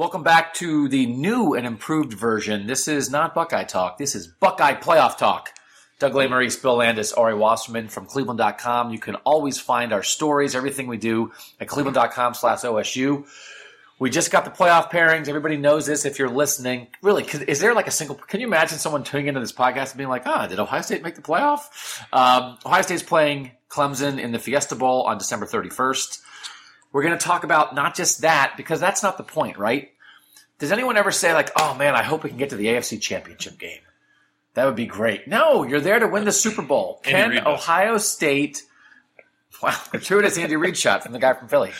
Welcome back to the new and improved version. This is not Buckeye Talk. This is Buckeye Playoff Talk. Doug Lesmerises, Bill Landis, Ari Wasserman from Cleveland.com. You can always find our stories, everything we do at Cleveland.com slash OSU. We just got the playoff pairings. Everybody knows this if you're listening. Really, is there like a single, can you imagine someone tuning into this podcast and being like, ah, did Ohio State make the playoff? Um, Ohio State's playing Clemson in the Fiesta Bowl on December 31st. We're going to talk about not just that, because that's not the point, right? Does anyone ever say, like, oh man, I hope we can get to the AFC championship game? That would be great. No, you're there to win the Super Bowl. Can Ohio State, wow, true it is Andy Reid shot from the guy from Philly.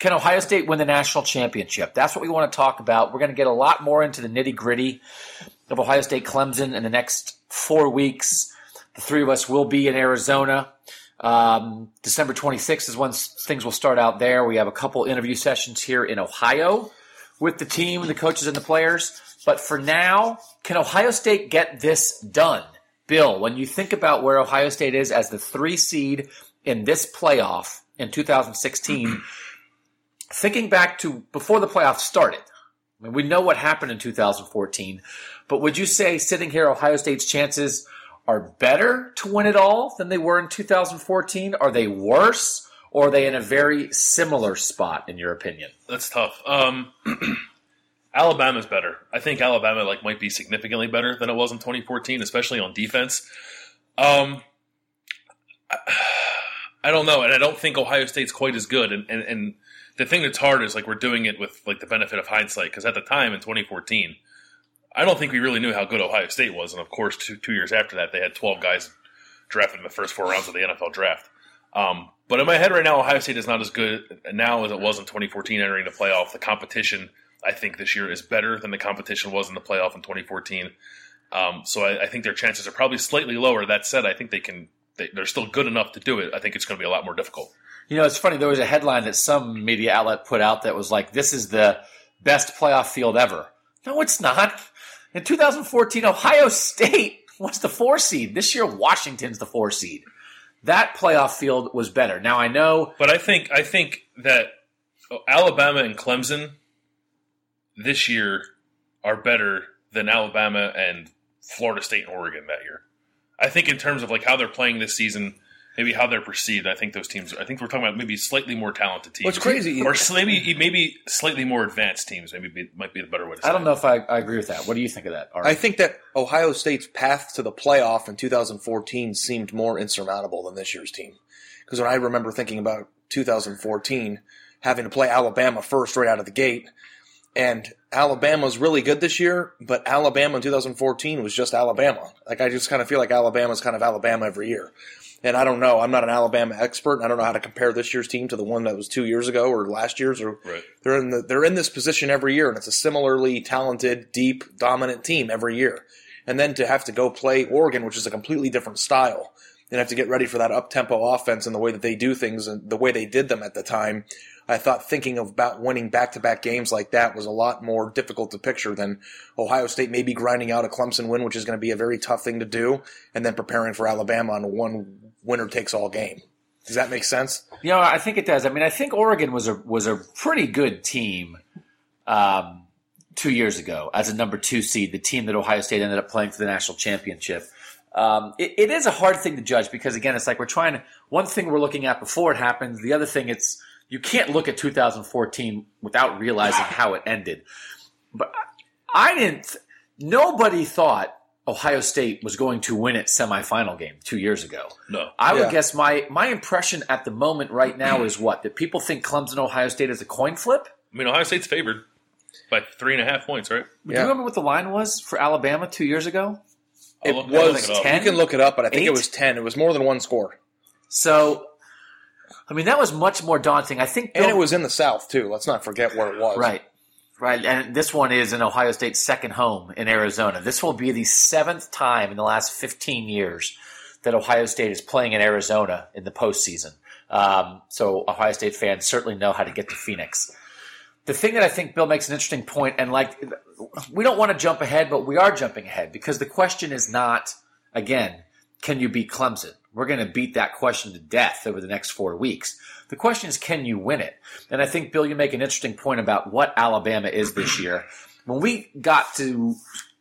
Can Ohio State win the national championship? That's what we want to talk about. We're going to get a lot more into the nitty gritty of Ohio State Clemson in the next four weeks. The three of us will be in Arizona. Um, December 26th is when things will start out there. We have a couple interview sessions here in Ohio with the team, the coaches, and the players. But for now, can Ohio State get this done? Bill, when you think about where Ohio State is as the three seed in this playoff in 2016, thinking back to before the playoffs started, I mean, we know what happened in 2014, but would you say sitting here, Ohio State's chances are better to win it all than they were in 2014? Are they worse? Or are they in a very similar spot, in your opinion? That's tough. Um, Alabama's better. I think Alabama like might be significantly better than it was in 2014, especially on defense. Um, I don't know, and I don't think Ohio State's quite as good. And, and, and the thing that's hard is like we're doing it with like the benefit of hindsight because at the time in 2014, I don't think we really knew how good Ohio State was, and of course, two, two years after that, they had 12 guys drafted in the first four rounds of the NFL draft. Um, but in my head right now, Ohio State is not as good now as it was in 2014 entering the playoff. The competition, I think, this year is better than the competition was in the playoff in 2014. Um, so I, I, think their chances are probably slightly lower. That said, I think they can. They, they're still good enough to do it. I think it's going to be a lot more difficult. You know, it's funny. There was a headline that some media outlet put out that was like, "This is the best playoff field ever." No, it's not. In 2014, Ohio State was the four seed. This year, Washington's the four seed. That playoff field was better. Now I know, but I think I think that Alabama and Clemson this year are better than Alabama and Florida State and Oregon that year. I think in terms of like how they're playing this season, maybe how they're perceived. I think those teams. I think we're talking about maybe slightly more talented teams. What's crazy, or maybe maybe slightly more advanced teams. Maybe be, might be the better way to. say it. I don't know if I, I, agree with that. What do you think of that? Ari? I think that Ohio State's path to the playoff in 2014 seemed more insurmountable than this year's team. Because when I remember thinking about 2014, having to play Alabama first right out of the gate, and Alabama's really good this year, but Alabama in 2014 was just Alabama. Like I just kind of feel like Alabama's kind of Alabama every year. And I don't know. I'm not an Alabama expert. I don't know how to compare this year's team to the one that was two years ago or last year's. Or right. they're in the, they're in this position every year, and it's a similarly talented, deep, dominant team every year. And then to have to go play Oregon, which is a completely different style, and have to get ready for that up tempo offense and the way that they do things and the way they did them at the time. I thought thinking about winning back to back games like that was a lot more difficult to picture than Ohio State maybe grinding out a Clemson win, which is going to be a very tough thing to do, and then preparing for Alabama on one winner takes all game. Does that make sense? Know, I think it does. I mean, I think Oregon was a was a pretty good team um, two years ago as a number two seed, the team that Ohio State ended up playing for the national championship. Um, it, it is a hard thing to judge because again, it's like we're trying to. One thing we're looking at before it happens. The other thing, it's you can't look at 2014 without realizing how it ended. But I didn't. Nobody thought Ohio State was going to win its semifinal game two years ago. No. I would yeah. guess my my impression at the moment right now is what? That people think Clemson Ohio State is a coin flip? I mean Ohio State's favored by three and a half points, right? Do you remember what the line was for Alabama two years ago? It was like 10? You can look it up, but I think Eight? it was ten. It was more than one score. So I mean that was much more daunting. I think And it was in the South too. Let's not forget where it was. Right. Right, and this one is in Ohio State's second home in Arizona. This will be the seventh time in the last 15 years that Ohio State is playing in Arizona in the postseason. Um, so Ohio State fans certainly know how to get to Phoenix. The thing that I think Bill makes an interesting point, and like we don't want to jump ahead, but we are jumping ahead because the question is not again, can you beat Clemson? We're going to beat that question to death over the next four weeks. The question is, can you win it? And I think, Bill, you make an interesting point about what Alabama is this year. When we got to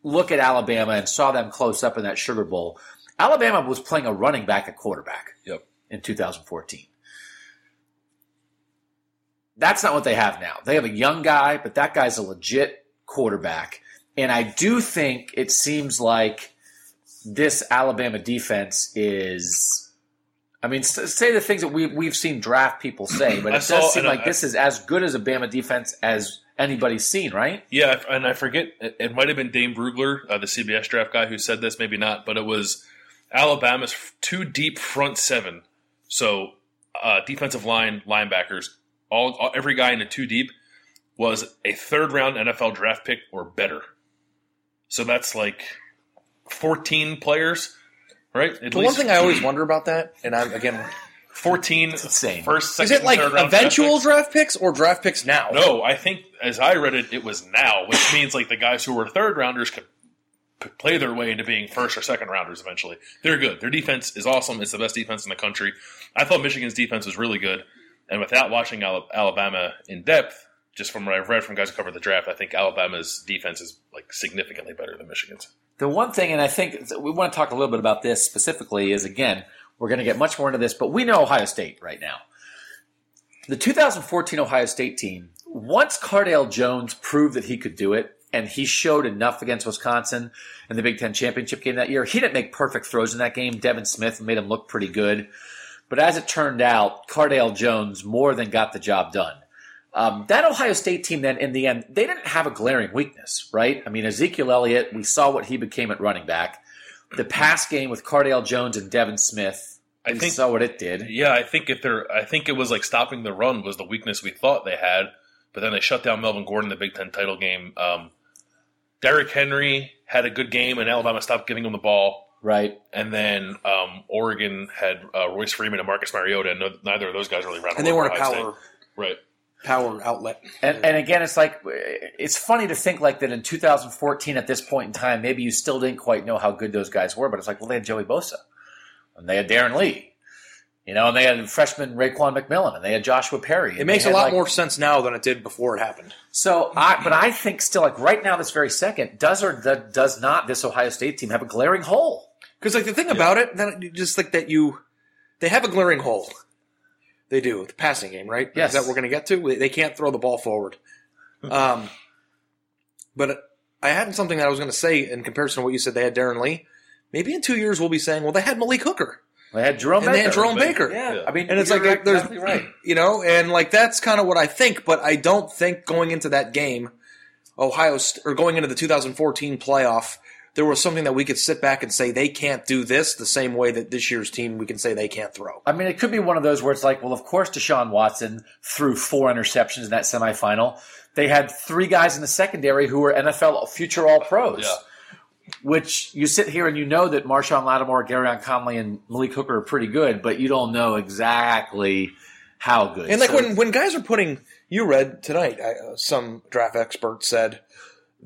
look at Alabama and saw them close up in that Sugar Bowl, Alabama was playing a running back at quarterback Yep. in 2014. That's not what they have now. They have a young guy, but that guy's a legit quarterback. And I do think it seems like this Alabama defense is. I mean, say the things that we, we've seen draft people say, but it saw- does seem and I- like this is as good as a Bama defense as anybody's seen, right? Yeah, and I forget it, it might have been Dane Brugler, uh, the CBS draft guy, who said this. Maybe not, but it was Alabama's two deep front seven. So uh, defensive line linebackers, all, all every guy in the two deep was a third round NFL draft pick or better. So that's like fourteen players, right? At The one thing I always wonder about that, and I'm again, fourteen insane. first, is it like and third round draft eventual picks. draft picks or draft picks now? No, I think as I read it, it was now, which means like the guys who were third rounders could p- play their way into being first or second rounders eventually. They're good. Their defense is awesome. It's the best defense in the country. I thought Michigan's defense was really good, and without watching Ala- Alabama in depth, just from what I've read from guys who covered the draft, I think Alabama's defense is like significantly better than Michigan's. The one thing, and I think we want to talk a little bit about this specifically, is again, we're going to get much more into this, but we know Ohio State right now. The 2014 Ohio State team, once Cardale Jones proved that he could do it, and he showed enough against Wisconsin in the Big Ten championship game that year, he didn't make perfect throws in that game. Devin Smith made him look pretty good. But as it turned out, Cardale Jones more than got the job done. Um, that Ohio State team, then, in the end, they didn't have a glaring weakness, right? I mean, Ezekiel Elliott, we saw what he became at running back. The pass game with Cardale Jones and Devin Smith, I we think- saw what it did. Yeah, I think if they're, I think it was like stopping the run was the weakness we thought they had, but then they shut down Melvin Gordon in the Big Ten title game. Um, Derrick Henry had a good game, and Alabama stopped giving him the ball. Right. And then um, Oregon had uh, Royce Freeman and Marcus Mariota, and no, neither of those guys really ran. and they weren't a power State. right? Power outlet. And, and again, it's like it's funny to think like that in 2014 at this point in time, maybe you still didn't quite know how good those guys were, but it's like, well, they had Joey Bosa, and they had Darron Lee, you know, and they had freshman Raekwon McMillan, and they had Joshua Perry. It makes a lot like- more sense now than it did before it happened. So, I, but I think still like right now, this very second, does or does not this Ohio State team have a glaring hole? Because like the thing about it, that just like that you, they have a glaring hole. They do the passing game, right? Yes. that we're going to get to. They- They can't throw the ball forward. um, but I had something that I was going to say in comparison to what you said. They had Darron Lee. Maybe in two years we'll be saying, well, they had Malik Hooker, They had Jerome and they had Jerome Baker. Baker. Yeah, Yeah. I mean, And it's you're like, like there's, exactly right. you know, and like that's kind of what I think. But I don't think going into that game, Ohio St- or going into the 2014 playoff, there was something that we could sit back and say they can't do this the same way that this year's team we can say they can't throw. I mean, it could be one of those where it's like, well, of course, Deshaun Watson threw four interceptions in that semifinal. They had three guys in the secondary who were NFL future All Pros. Yeah. Which you sit here and you know that Marshon Lattimore, Gareon Conley, and Malik Hooker are pretty good, but you don't know exactly how good. And like So- when when guys are putting, you read tonight, I, uh, some draft expert said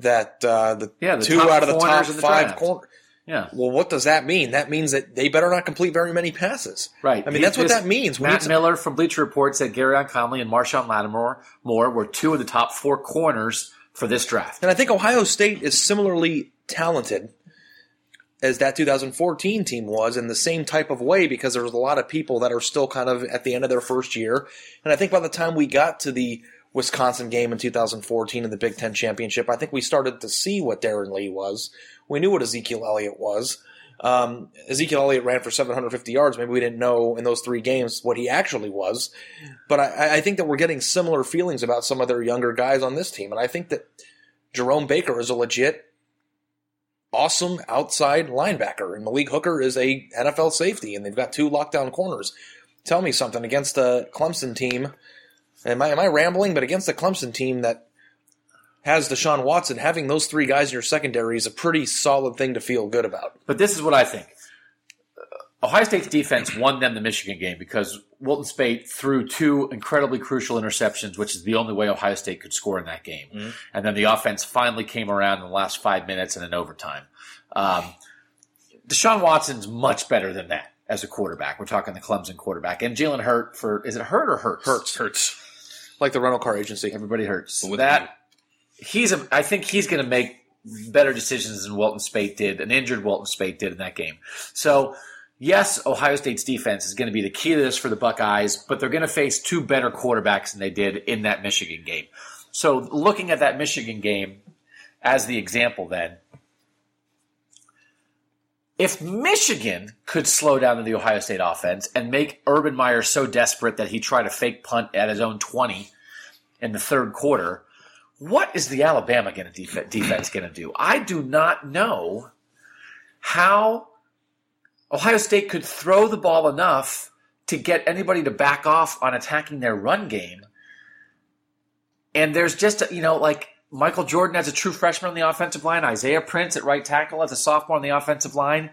that uh, the, Yeah, the two out of the top corners the five draft. corner. yeah, Well, what does that mean? That means that they better not complete very many passes. right. I mean, He- that's what that means. We Matt Miller from Bleacher Report said Gary Conley and Marshon Lattimore more were two of the top four corners for this draft. And I think Ohio State is similarly talented as that 2014 team was in the same type of way because there's a lot of people that are still kind of at the end of their first year. And I think by the time we got to the Wisconsin game in 2014 in the Big Ten championship, I think we started to see what Darron Lee was. We knew what Ezekiel Elliott was. Um, Ezekiel Elliott ran for 750 yards. Maybe we didn't know in those three games what he actually was. But I, I think that we're getting similar feelings about some of their younger guys on this team. And I think that Jerome Baker is a legit, awesome outside linebacker, and Malik Hooker is a NFL safety, and they've got two lockdown corners. Tell me something against a Clemson team. Am I am I rambling? But against the Clemson team that has Deshaun Watson, having those three guys in your secondary is a pretty solid thing to feel good about. But this is what I think. Ohio State's defense won them the Michigan game because Wilton Speight threw two incredibly crucial interceptions, which is the only way Ohio State could score in that game. And then the offense finally came around in the last five minutes and in overtime. Um, Deshaun Watson's much better than that. as a quarterback. We're talking the Clemson quarterback. And Jalen Hurt for is it Hurt or Hurts? Hurts. Hurts. Like the rental car agency. Everybody hurts. With that he's a I think he's gonna make better decisions than Wilton Speight did, an injured Wilton Speight did in that game. So yes, Ohio State's defense is going to be the key to this for the Buckeyes, but they're going to face two better quarterbacks than they did in that Michigan game. So looking at that Michigan game as the example then, if Michigan could slow down the Ohio State offense and make Urban Meyer so desperate that he tried a fake punt at his own 20 in the third quarter, what is the Alabama gonna def- defense going to do? I do not know how Ohio State could throw the ball enough to get anybody to back off on attacking their run game. And there's just, a, you know, like Michael Jordan as a true freshman on the offensive line, Isaiah Prince at right tackle as a sophomore on the offensive line.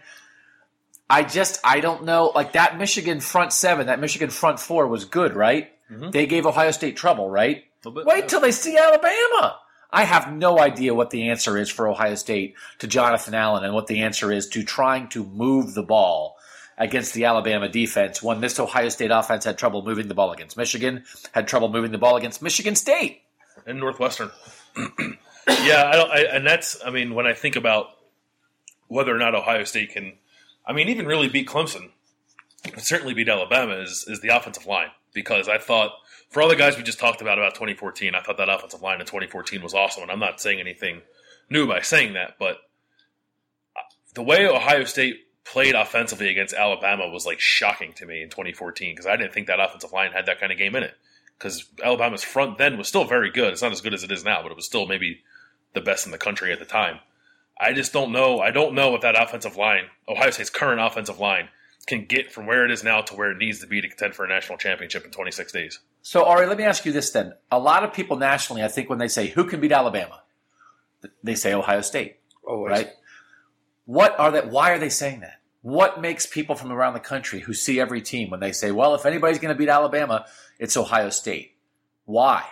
I just, I don't know. Like that Michigan front seven, that Michigan front four was good, right? Mm-hmm. They gave Ohio State trouble, right? Bit, Wait yeah. till they see Alabama. I have no idea what the answer is for Ohio State to Jonathan Allen and what the answer is to trying to move the ball against the Alabama defense when this Ohio State offense had trouble moving the ball against Michigan, had trouble moving the ball against Michigan State. and Northwestern. Yeah, I don't, I, and that's I mean when I think about whether or not Ohio State can, I mean even really beat Clemson, certainly beat Alabama is is the offensive line. Because I thought for all the guys we just talked about about 2014, I thought that offensive line in 2014 was awesome, and I'm not saying anything new by saying that, but the way Ohio State played offensively against Alabama was like shocking to me in 2014 because I didn't think that offensive line had that kind of game in it because Alabama's front then was still very good. It's not as good as it is now, but it was still maybe the best in the country at the time. I just don't know. I don't know if that offensive line, Ohio State's current offensive line, can get from where it is now to where it needs to be to contend for a national championship in 26 days. So, Ari, let me ask you this then. A lot of people nationally, I think, when they say who can beat Alabama, they say Ohio State, Always. right? What are that? Why are they saying that? What makes people from around the country who see every team when they say, "Well, if anybody's going to beat Alabama, it's Ohio State"? Why?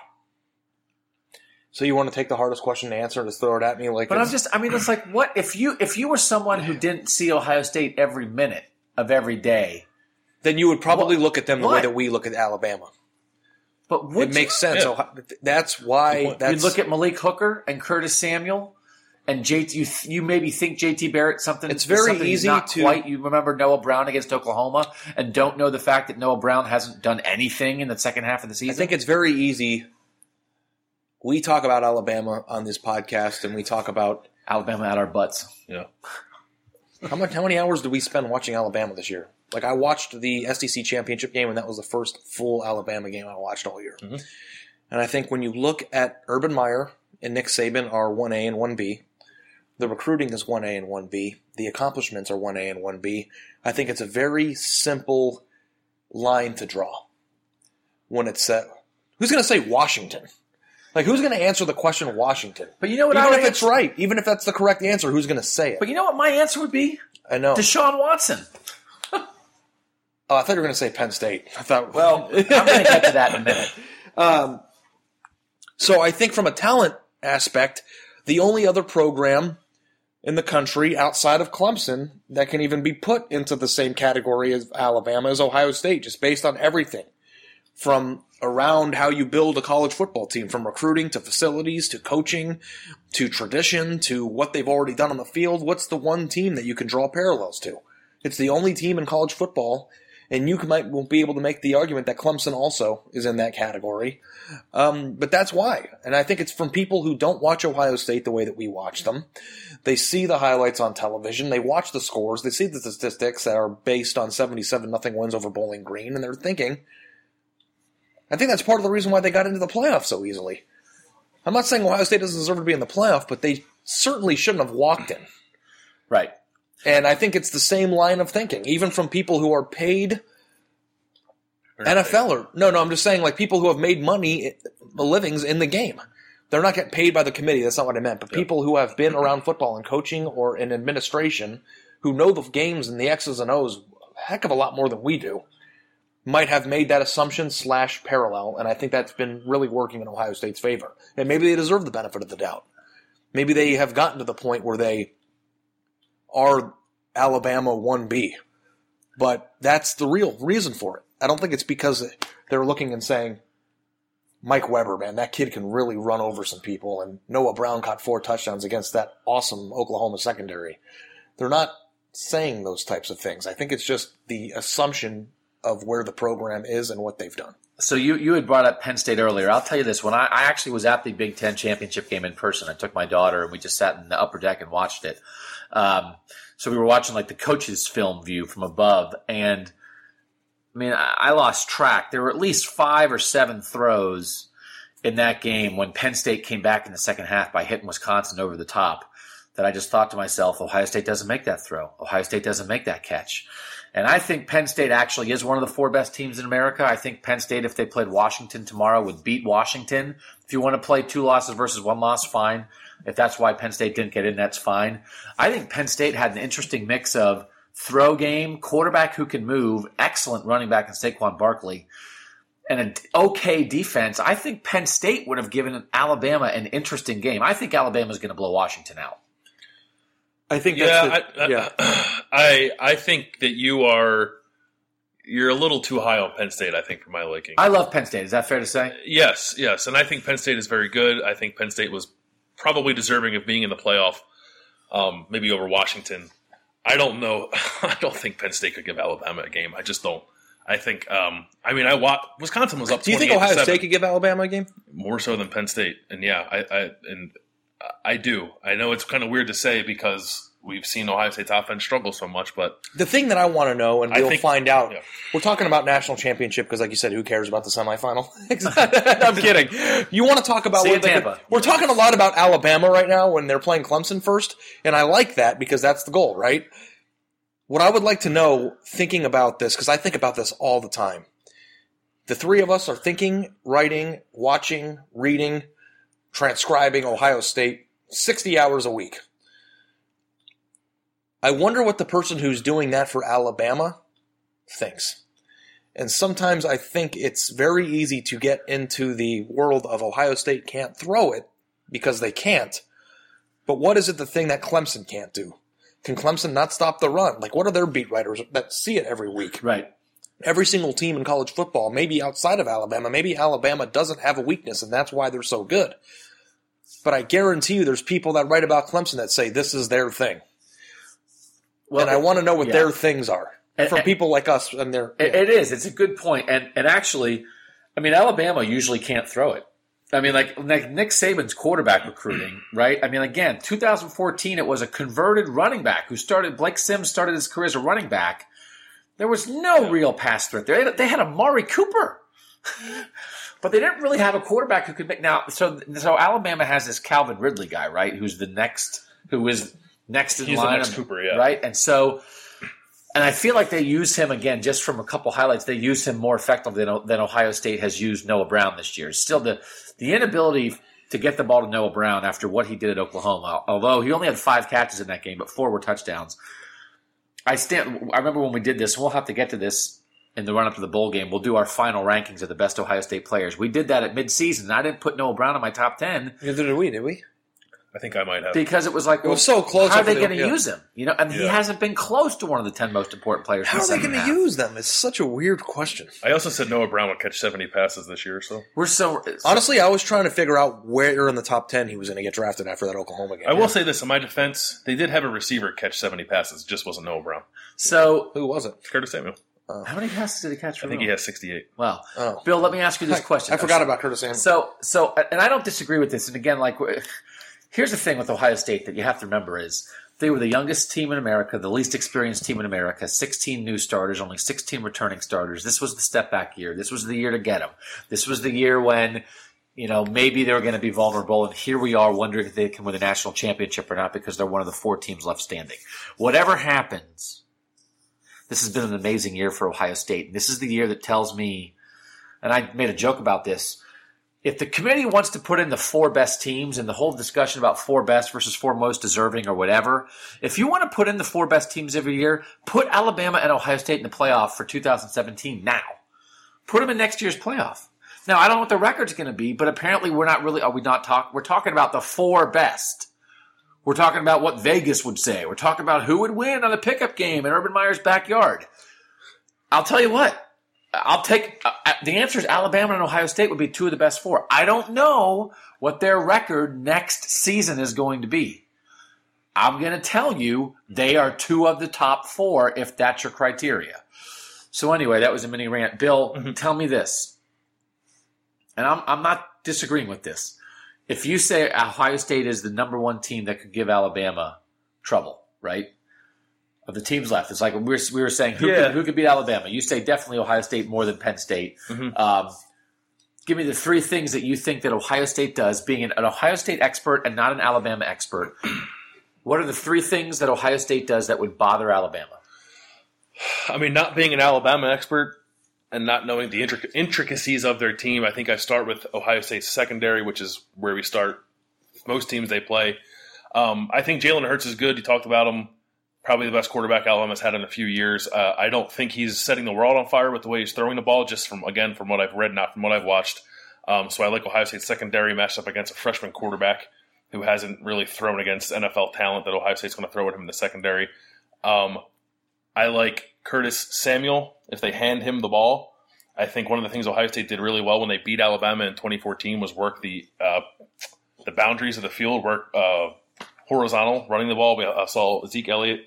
So you want to take the hardest question to answer and just throw it at me like But I'm just, I mean, it's like, what if you if you were someone who didn't see Ohio State every minute of every day? then you would probably look at them the way that we look at Alabama. But would it makes sense. Yeah. Ohio- That's why you, that's you look at Malik Hooker and Curtis Samuel and JT. You, you maybe think JT Barrett something. It's very something easy not to- quite. You remember Noah Brown against Oklahoma and don't know the fact that Noah Brown hasn't done anything in the second half of the season. I think it's very easy. We talk about Alabama on this podcast, and we talk about Alabama at our butts. Yeah. how much how many hours did we spend watching Alabama this year? Like I watched the SEC championship game, and that was the first full Alabama game I watched all year. Mhm. And I think when you look at Urban Meyer and Nick Saban are one A and one B, the recruiting is one A and one B, the accomplishments are one A and one B. I think it's a very simple line to draw when it's set. Who's going to say Washington? Like who's going to answer the question Washington? But you know what? Even if it's right, even if that's the correct answer, who's going to say it? But you know what my answer would be? I know. Deshaun Watson. Oh, I thought you were going to say Penn State. I thought. Well, I'm going to get to that in a minute. Um, so I think from a talent aspect, the only other program in the country outside of Clemson that can even be put into the same category as Alabama as Ohio State, just based on everything from around how you build a college football team, from recruiting to facilities to coaching to tradition to what they've already done on the field. What's the one team that you can draw parallels to? It's the only team in college football, and you might won't be able to make the argument that Clemson also is in that category. Um, but that's why. And I think it's from people who don't watch Ohio State the way that we watch them. They see the highlights on television, they watch the scores, they see the statistics that are based on 77 nothing wins over Bowling Green, and they're thinking, I think that's part of the reason why they got into the playoff so easily. I'm not saying Ohio State doesn't deserve to be in the playoff, but they certainly shouldn't have walked in. Right. And I think it's the same line of thinking, even from people who are paid NFL or no, no. I'm just saying like people who have made money, the livings in the game. They're not getting paid by the committee. That's not what I meant. But people who have been around football and coaching or in administration, who know the games and the X's and O's a heck of a lot more than we do, might have made that assumption slash parallel. And I think that's been really working in Ohio State's favor. And maybe they deserve the benefit of the doubt. Maybe they have gotten to the point where they are Alabama 1B. but that's the real reason for it. I don't think it's because they're looking and saying, Mike Weber, man, that kid can really run over some people, and Noah Brown caught four touchdowns against that awesome Oklahoma secondary. They're not saying those types of things. I think it's just the assumption of where the program is and what they've done. So you you had brought up Penn State earlier. I'll tell you this: when I, I actually was at the Big Ten championship game in person, I took my daughter and we just sat in the upper deck and watched it. Um, so we were watching like the coaches' film view from above, and I mean, I, I lost track. There were at least five or seven throws in that game when Penn State came back in the second half by hitting Wisconsin over the top. That I just thought to myself, Ohio State doesn't make that throw. Ohio State doesn't make that catch. And I think Penn State actually is one of the four best teams in America. I think Penn State, if they played Washington tomorrow, would beat Washington. If you want to play two losses versus one loss, fine. If that's why Penn State didn't get in, that's fine. I think Penn State had an interesting mix of throw game, quarterback who can move, excellent running back in Saquon Barkley, and an okay defense. I think Penn State would have given Alabama an interesting game. I think Alabama is going to blow Washington out. I think Yeah, that's the, I, yeah. I I think that you are you're a little too high on Penn State. I think for my liking. I love Penn State. Is that fair to say? Yes, yes, and I think Penn State is very good. I think Penn State was probably deserving of being in the playoff, um, maybe over Washington. I don't know. I don't think Penn State could give Alabama a game. I just don't. I think. Um, I mean, I wa- Wisconsin was up. To you. Do you think Ohio 7, State could give Alabama a game? more so than Penn State? And yeah, I, I and I do. I know it's kind of weird to say because we've seen Ohio State's offense struggle so much, but The thing that I want to know, and I we'll think- find out. yeah. We're talking about national championship because, like you said, who cares about the semifinal? I'm kidding. You want to talk about See what in they- Tampa. we're talking a lot about Alabama right now when they're playing Clemson first, and I like that because that's the goal, right? What I would like to know, thinking about this, because I think about this all the time. The three of us are thinking, writing, watching, reading, transcribing Ohio State 60 hours a week. I wonder what the person who's doing that for Alabama thinks. And sometimes I think it's very easy to get into the world of Ohio State can't throw it because they can't. But what is it the thing that Clemson can't do? Can Clemson not stop the run? Like, what are their beat writers that see it every week? Right. Every single team in college football, maybe outside of Alabama, maybe Alabama doesn't have a weakness and that's why they're so good. But I guarantee you there's people that write about Clemson that say this is their thing. Well, and I want to know what yeah. their things are. And- For and- people like us and their It, it is. It's a good point. And and actually, I mean, Alabama usually can't throw it. I mean, like, like Nick Saban's quarterback recruiting, right? I mean, again, 2014, it was a converted running back who started. Blake Sims started his career as a running back. There was no real pass threat there. They had, they had Amari Cooper, but they didn't really have a quarterback who could make. Now, so so Alabama has this Calvin Ridley guy, right? Who's the next, who is next in He's the line, next Cooper, yeah. right? And so and I feel like they use him again, just from a couple highlights. They use him more effectively than, than Ohio State has used Noah Brown this year. Still, the the inability to get the ball to Noah Brown after what he did at Oklahoma, although he only had five catches in that game, but four were touchdowns. I stand. I remember when we did this. We'll have to get to this in the run up to the bowl game. We'll do our final rankings of the best Ohio State players. We did that at midseason. and I didn't put Noah Brown in my top ten Neither did we, did we? I think I might have. because it was like, It was so close How are they going to yeah. use him? You know, and he hasn't been close to one of the ten most important players. How are they going to use them? It's such a weird question. I also said Noah Brown would catch 70 passes this year, so We're so Honestly, I was trying to figure out where in the top 10 he was going to get drafted after that Oklahoma game. I will say this in my defense: they did have a receiver catch 70 passes, it just wasn't Noah Brown. so. Who was it? Curtis Samuel. Oh. How many passes did he catch? I For think he real? has 68. Wow. Oh. Bill, let me ask you this question. I forgot about Curtis Samuel. So, so, and I don't disagree with this. And again, like, here's the thing with Ohio State that you have to remember is they were the youngest team in America, the least experienced team in America, 16 new starters, only 16 returning starters. This was the step back year. This was the year to get them. This was the year when, you know, maybe they were going to be vulnerable. And here we are wondering if they can win a national championship or not because they're one of the four teams left standing. Whatever happens, this has been an amazing year for Ohio State. And this is the year that tells me, and I made a joke about this. If the committee wants to put in the four best teams and the whole discussion about four best versus four most deserving or whatever, if you want to put in the four best teams every year, put Alabama and Ohio State in the playoff for 2017 now. Put them in next year's playoff. Now, I don't know what the record's going to be, but apparently we're not really, are we not talking? We're talking about the four best. We're talking about what Vegas would say. We're talking about who would win on a pickup game in Urban Meyer's backyard. I'll tell you what. I'll take uh, the answer is Alabama and Ohio State would be two of the best four. I don't know what their record next season is going to be. I'm going to tell you they are two of the top four if that's your criteria. So anyway, that was a mini rant. Bill, Mm-hmm. tell me this, and I'm I'm not disagreeing with this. If you say Ohio State is the number one team that could give Alabama trouble, right? Of the teams left, it's like we were, we were saying who, Yeah. could, who could beat Alabama. You say definitely Ohio State more than Penn State. Mhm. Um, give me the three things that you think that Ohio State does, being an, an Ohio State expert and not an Alabama expert. What are the three things that Ohio State does that would bother Alabama? I mean, not being an Alabama expert and not knowing the intric- intricacies of their team, I think I start with Ohio State's secondary, which is where we start most teams they play. Um, I think Jalen Hurts is good. You talked about him. Probably the best quarterback Alabama's had in a few years. Uh, I don't think he's setting the world on fire with the way he's throwing the ball, just from, again, from what I've read, not from what I've watched. Um, so I like Ohio State's secondary matched up against a freshman quarterback who hasn't really thrown against NFL talent that Ohio State's going to throw at him in the secondary. Um, I like Curtis Samuel if they hand him the ball. I think one of the things Ohio State did really well when they beat Alabama in 2014 was work the uh, the boundaries of the field, work uh, horizontal, running the ball. We uh, saw Zeke Elliott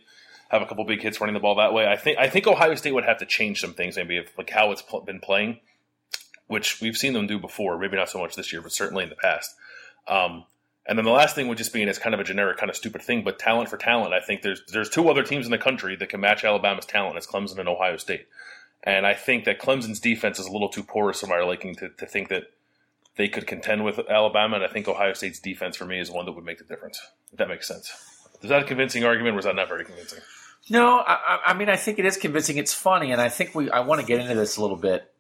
have a couple big hits running the ball that way. I think I think Ohio State would have to change some things, maybe if, like how it's pl- been playing, which we've seen them do before. Maybe not so much this year, but certainly in the past. Um, and then the last thing would just be, and it's kind of a generic, kind of stupid thing, but talent for talent. I think there's there's two other teams in the country that can match Alabama's talent. It's Clemson and Ohio State. And I think that Clemson's defense is a little too porous for my liking to, to think that they could contend with Alabama. And I think Ohio State's defense for me is one that would make the difference. If that makes sense. Is that a convincing argument, or is that not very convincing? No, I, I- mean I think it is convincing. It's funny, and I think we I want to get into this a little bit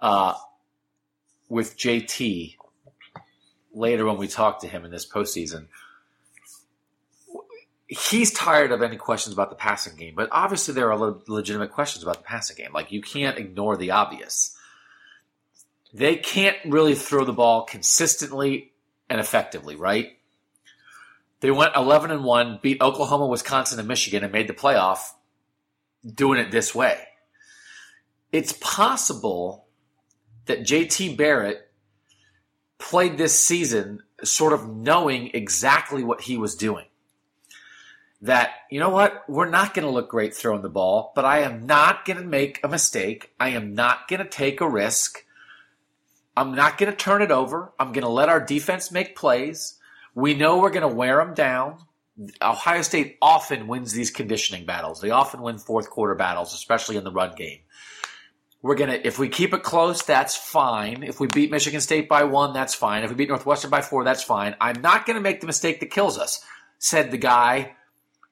uh, with JT later when we talk to him in this postseason. He's tired of any questions about the passing game, but obviously there are le- legitimate questions about the passing game. Like you can't ignore the obvious. They can't really throw the ball consistently and effectively, right? They went 11 and 1, beat Oklahoma, Wisconsin, and Michigan, and made the playoff doing it this way. It's possible that JT Barrett played this season sort of knowing exactly what he was doing. That, you know what, we're not going to look great throwing the ball, but I am not going to make a mistake. I am not going to take a risk. I'm not going to turn it over. I'm going to let our defense make plays. We know we're going to wear them down. Ohio State often wins these conditioning battles. They often win fourth quarter battles, especially in the run game. We're going to, if we keep it close, that's fine. If we beat Michigan State by one, that's fine. If we beat Northwestern by four, that's fine. I'm not going to make the mistake that kills us, said the guy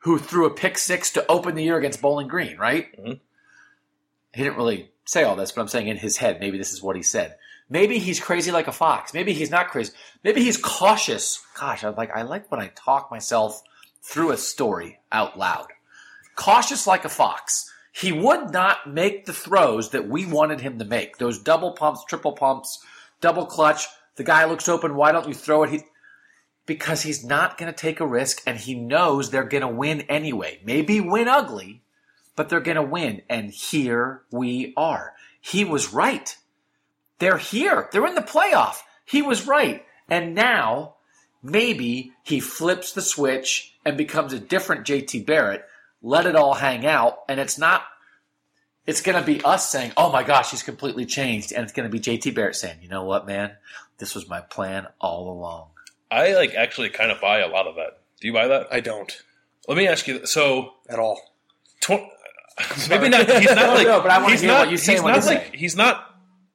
who threw a pick six to open the year against Bowling Green, right? Mhm. He didn't really say all this, but I'm saying in his head, maybe this is what he said. Maybe he's crazy like a fox. Maybe he's not crazy. Maybe he's cautious. Gosh, I like I like when I talk myself through a story out loud. Cautious like a fox. He would not make the throws that we wanted him to make. Those double pumps, triple pumps, double clutch. The guy looks open. Why don't you throw it? He, because he's not going to take a risk and he knows they're going to win anyway. Maybe win ugly, but they're going to win. And here we are. He was right. They're here. They're in the playoff. He was right. And now maybe he flips the switch and becomes a different JT Barrett. Let it all hang out. And it's not, it's going to be us saying, oh my gosh, he's completely changed. And it's going to be JT Barrett saying, you know what, man? This was my plan all along. I like actually kind of buy a lot of that. Do you buy that? I don't Let me ask you. So at all. tw- maybe not. He's not like. no, but I wanna he's hear not, what you say He's when not like. say. He's not.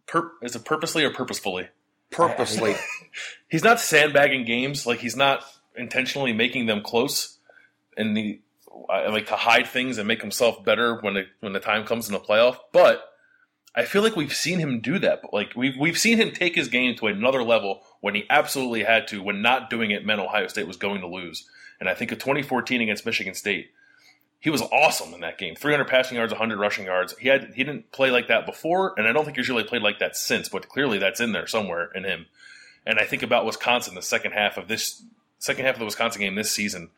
Per, is it purposely or purposefully? Purposely. He's not sandbagging games. Like he's not intentionally making them close, and the I like to hide things and make himself better when it, when the time comes in the playoff. But I feel like we've seen him do that. But like we've we've seen him take his game to another level when he absolutely had to. When not doing it meant Ohio State was going to lose. And I think of 2014 against Michigan State, he was awesome in that game. 300 passing yards, 100 rushing yards. He had he didn't play like that before, and I don't think he's really played like that since. But clearly, that's in there somewhere in him. And I think about Wisconsin, the second half of this second half of the Wisconsin game this season,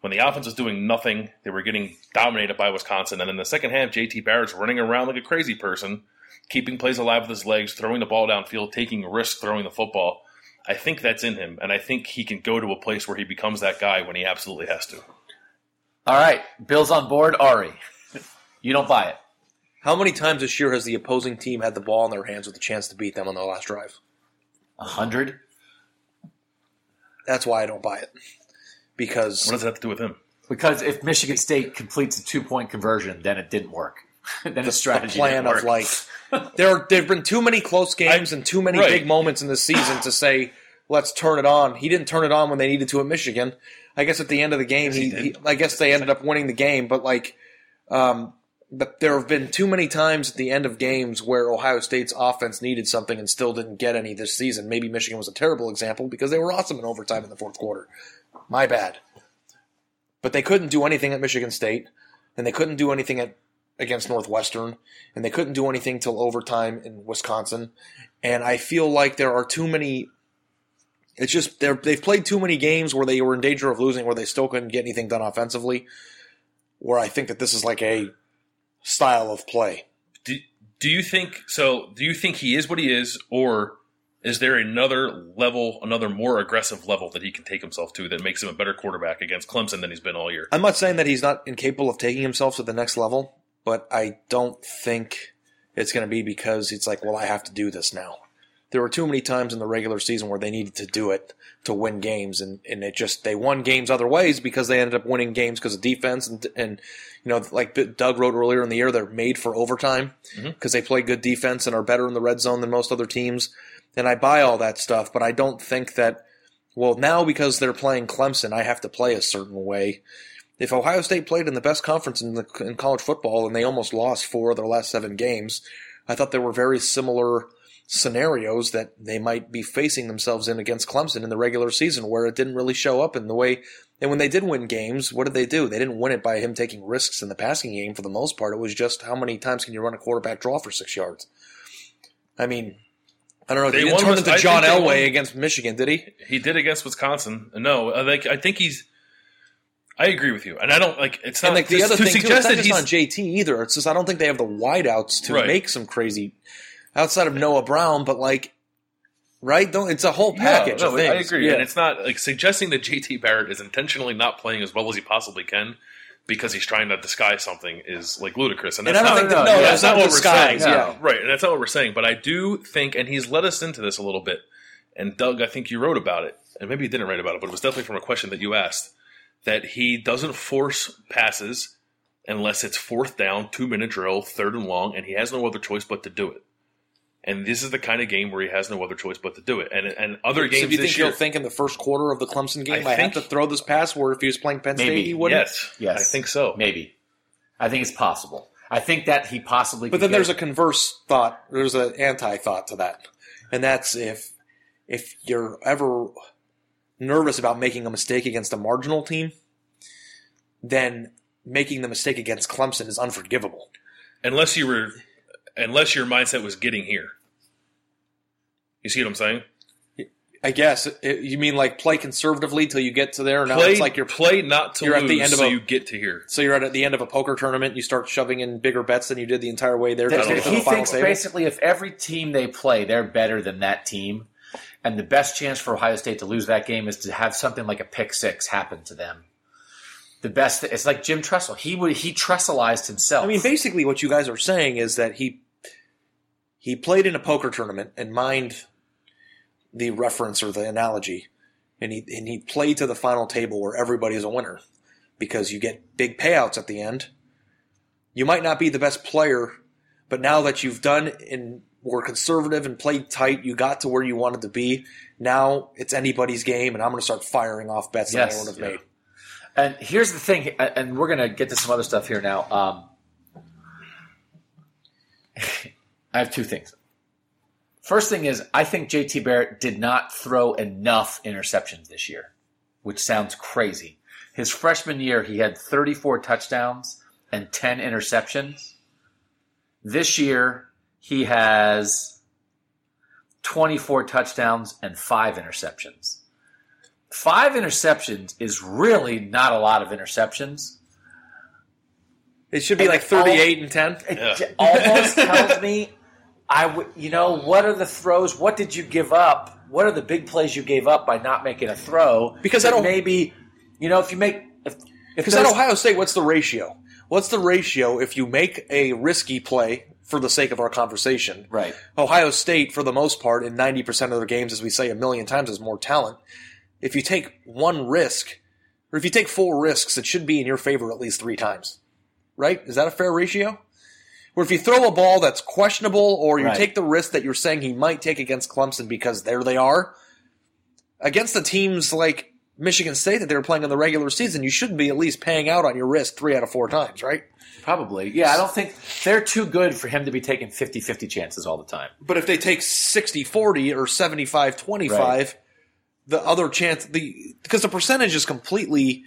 when the offense was doing nothing, they were getting dominated by Wisconsin. And in the second half, JT Barrett's running around like a crazy person, keeping plays alive with his legs, throwing the ball downfield, taking risks throwing the football. I think that's in him, and I think he can go to a place where he becomes that guy when he absolutely has to. All right, Bill's on board. Ari, you don't buy it. How many times this year has the opposing team had the ball in their hands with a chance to beat them on their last drive? A hundred. That's why I don't buy it. Because What does that have to do with him? Because if Michigan State completes a two point conversion, then it didn't work. then the the strategy plan didn't of work. like there there've been too many close games I- and too many right. big moments in this season to say let's turn it on. He didn't turn it on when they needed to at Michigan. I guess at the end of the game, he, he he I guess they ended up winning the game, but like, um, but there have been too many times at the end of games where Ohio State's offense needed something and still didn't get any this season. Maybe Michigan was a terrible example because they were awesome in overtime in the fourth quarter. My bad. But they couldn't do anything at Michigan State, and they couldn't do anything at against Northwestern, and they couldn't do anything till overtime in Wisconsin. And I feel like there are too many. It's just they're, they've played too many games where they were in danger of losing, where they still couldn't get anything done offensively. Where I think that this is like a style of play. Do, do you think so? Do you think he is what he is, or is there another level, another more aggressive level that he can take himself to that makes him a better quarterback against Clemson than he's been all year? I'm not saying that he's not incapable of taking himself to the next level, but I don't think it's going to be because it's like, well, I have to do this now. There were too many times in the regular season where they needed to do it to win games, and, and it just they won games other ways because they ended up winning games because of defense and and you know like Doug wrote earlier in the year, they're made for overtime mm-hmm. because they play good defense and are better in the red zone than most other teams. And I buy all that stuff, but I don't think that. Well, now because they're playing Clemson, I have to play a certain way if Ohio State played in the best conference in, the, in college football and they almost lost four of their last seven games, I thought there were very similar scenarios that they might be facing themselves in against Clemson in the regular season, where it didn't really show up in the way. And when they did win games, what did they do? They didn't win it by him taking risks in the passing game for the most part. It was just how many times can you run a quarterback draw for six yards? I mean, I don't know. They He didn't turn into John Elway against Michigan, did he? He did against Wisconsin. No, uh, I think I think he's. I agree with you, and I don't like. It's not And like the other to thing too, it's suggest not just he's on JT either. It's just I don't think they have the wideouts to Right. make some crazy outside of Noah Brown, but like right? Don't it's a whole package Yeah, of no, things. I agree, Yeah. and it's not like suggesting that JT Barrett is intentionally not playing as well as he possibly can because he's trying to disguise something is like ludicrous. And And that's I don't not, think that no, no, yeah, that's not what we're saying. disguise. Yeah. Right, and that's not what we're saying. But I do think, and he's led us into this a little bit. And Doug, I think you wrote about it, and maybe you didn't write about it, but it was definitely from a question that you asked that he doesn't force passes unless it's fourth down, two minute drill, third and long, and he has no other choice but to do it. And this is the kind of game where he has no other choice but to do it. And and other So games do you this think year, he'll think in the first quarter of the Clemson game I I, think- have to throw this pass where if he was playing Penn State he wouldn't? yes, Yes. I think so. Maybe. I think it's possible. I think that he possibly. But could then get- there's a converse thought. There's an anti thought to that, and that's if if you're ever nervous about making a mistake against a marginal team, then making the mistake against Clemson is unforgivable. unless you were unless your mindset was getting here. You see what I'm saying? I guess It- you mean like play conservatively till you get to there. Now play it's like you're play not to you're at the end of so a- you get to here. so you're at the end of a poker tournament. You start shoving in bigger bets than you did the entire way there. That- just to get to he final thinks table. basically if every team they play, they're better than that team, and the best chance for Ohio State to lose that game is to have something like a pick six happen to them. The best, it's like Jim Tressel. He would he Tresselized himself. I mean, basically, what you guys are saying is that he he played in a poker tournament and mind the reference or the analogy, and he and he played to the final table where everybody is a winner because you get big payouts at the end. You might not be the best player, but now that you've done and were conservative and played tight, you got to where you wanted to be. Now it's anybody's game, and I'm going to start firing off bets that Yes, anyone have yeah. made. And here's the thing, and we're gonna get to some other stuff here now. Um, I have two things. First thing is, I think JT Barrett did not throw enough interceptions this year, which sounds crazy. His freshman year, he had 34 touchdowns and 10 interceptions. This year, he has 24 touchdowns and five interceptions. Five interceptions is really not a lot of interceptions. It should be like 38 and 10. It Yeah. almost tells me, I would, you know, what are the throws? What did you give up? What are the big plays you gave up by not making a throw? Because I don't- maybe, you know, if you make if if Because at Ohio State, what's the ratio? What's the ratio if you make a risky play for the sake of our conversation? right, Ohio State, for the most part, in 90% of their games, as we say a million times, is more talent. If you take one risk, or if you take four risks, it should be in your favor at least three times. Right? Is that a fair ratio? Where if you throw a ball that's questionable, or you Right. take the risk that you're saying he might take against Clemson because there they are, against the teams like Michigan State that they were playing in the regular season, you shouldn't be at least paying out on your risk three out of four times, right? probably, yeah. I don't think they're too good for him to be taking 50-50 chances all the time. But if they take 60 40 or 75 25, the other chance, the because the percentage is completely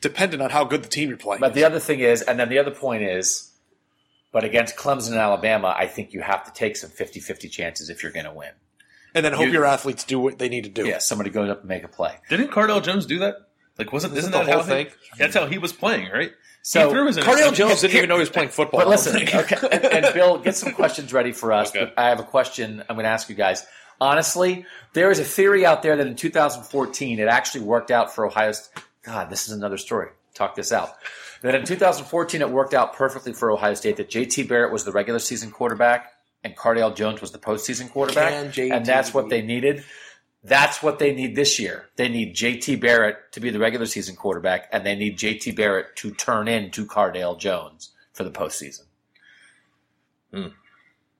dependent on how good the team you're playing. But the other thing is, and then the other point is, but against Clemson and Alabama, I think you have to take some 50-50 chances if you're going to win. and then hope you- your athletes do what they need to do. Yeah, somebody goes up and make a play. Didn't Cardale Jones do that? Like, wasn't isn't the that whole how he- thing? That's how he was playing, right? So, he threw his Cardale. Jones didn't even know he was playing football. But listen, okay, and, and Bill, get some questions ready for us. Okay. But I have a question I'm going to ask you guys. Honestly, there is a theory out there that in 2014 it actually worked out for Ohio. St- God, this is another story. Talk this out. That in 2014 it worked out perfectly for Ohio State. That JT Barrett was the regular season quarterback and Cardale Jones was the postseason quarterback, and that's what they needed. That's what they need this year. They need JT Barrett to be the regular season quarterback, and they need JT Barrett to turn into Cardale Jones for the postseason. Hmm.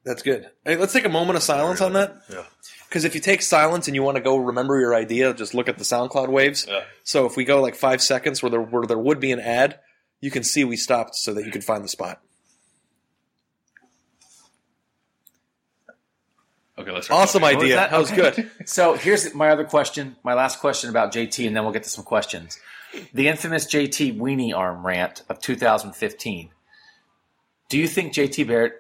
That's good. Hey, let's take a moment of silence on that. Yeah. Because if you take silence and you want to go remember your idea, just look at the SoundCloud waves. Yeah. So if we go like five seconds where there where there would be an ad, you can see we stopped so that you could find the spot. Okay, let's Awesome talking. was idea. that? That, was Okay. good. So here's my other question, my last question about JT, and then we'll get to some questions. The infamous JT weenie arm rant of 2015. Do you think JT Barrett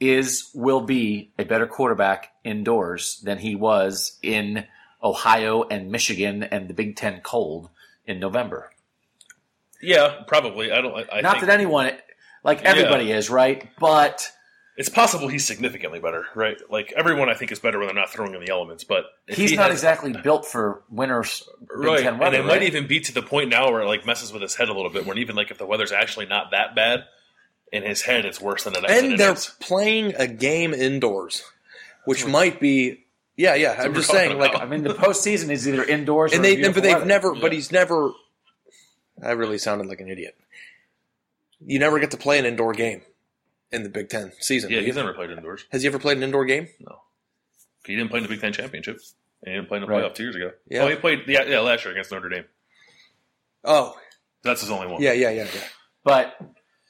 is will be a better quarterback indoors than he was in Ohio and Michigan and the Big Ten cold in November? Yeah, probably. I don't. I, Not think that anyone, like everybody is, right? But it's possible he's significantly better, right? Like everyone, I think is better when they're not throwing in the elements. But he's he not has- exactly built for winners. Big right, Ten and it right? might even be to the point now where it like messes with his head a little bit. When even like if the weather's actually not that bad, in his head it's worse than it, than And they're is. playing a game indoors, which might be. Yeah, yeah. I'm just talking saying, like. I mean, the postseason is either indoors and or they, but they've weather. never. But he's never. I really sounded like an idiot. You never get to play an indoor game in the Big Ten season. yeah, he's never played indoors. Has he ever played an indoor game? No, he didn't play in the Big Ten championship. And he didn't play in the Right. playoff two years ago. Yeah. Oh, he played. Yeah, yeah, last year against Notre Dame. Oh, That's his only one. yeah, yeah, yeah, yeah. But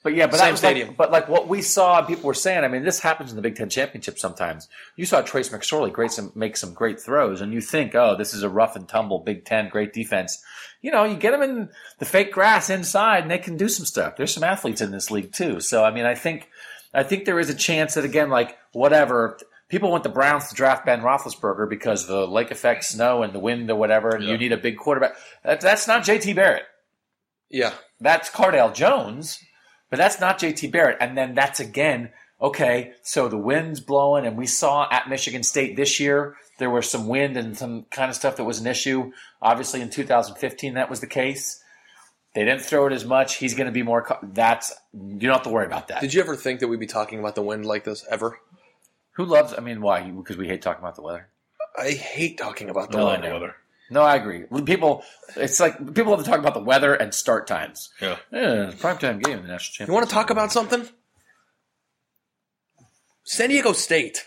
but yeah, but Same stadium. Like, but like what we saw, and people were saying. I mean, this happens in the Big Ten championship sometimes. You saw Trace McSorley great some make some great throws, and you think, oh, this is a rough and tumble Big Ten, great defense. You know, you get them in the fake grass inside, and they can do some stuff. There's some athletes in this league too. So I mean, I think I think there is a chance that again, like whatever. People want the Browns to draft Ben Roethlisberger because the lake effect, snow, and the wind or whatever, and Yeah. you need a big quarterback. That, that's not JT Barrett Yeah. that's Cardale Jones, but that's not JT Barrett. And then that's again, okay, so the wind's blowing, and we saw at Michigan State this year, there was some wind and some kind of stuff that was an issue. Obviously, in 2015, that was the case. They didn't throw it as much. He's going to be more. co- That's you don't have to worry about that. Did you ever think that we'd be talking about the wind like this ever? Who loves? I mean, why? Because we hate talking about the weather. I hate talking about the No. Weather. No, I agree. People, it's like people love to talk about the weather and start times. Yeah. Yeah, it's a primetime game in the national championship. You want to talk about something? San Diego State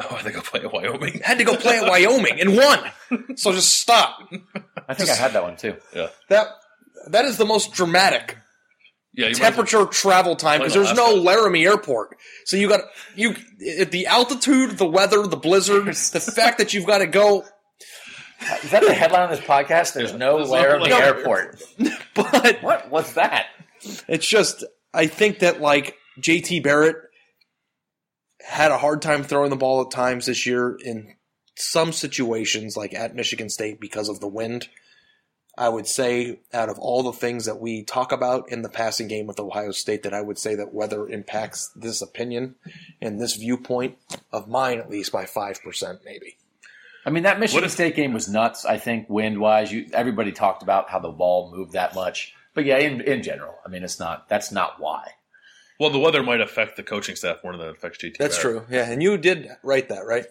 Oh, I think I'll play at Wyoming. had to go play at Wyoming and won. So just stop. I think I had that one too. Yeah. That that is the most dramatic Yeah. You might as well- temperature travel time because there's no Laramie Airport. So you got you at the altitude, the weather, the blizzard, the fact that you've got to go. Is that the headline of this podcast? There's no There's no Laramie Laramie Airport. But What? What's that? it's just I think that like JT Barrett had a hard time throwing the ball at times this year in some situations, like at Michigan State, because of the wind, I would say out of all the things that we talk about in the passing game with Ohio State, that I would say that weather impacts this opinion and this viewpoint of mine, at least by 5%, maybe. I mean, that Michigan if- State game was nuts. I think wind wise, you everybody talked about how the ball moved that much. But yeah, in in general, I mean, it's not. That's not why. Well, the weather might affect the coaching staff more than it affects JT. That's true. Yeah, and you did write that, right?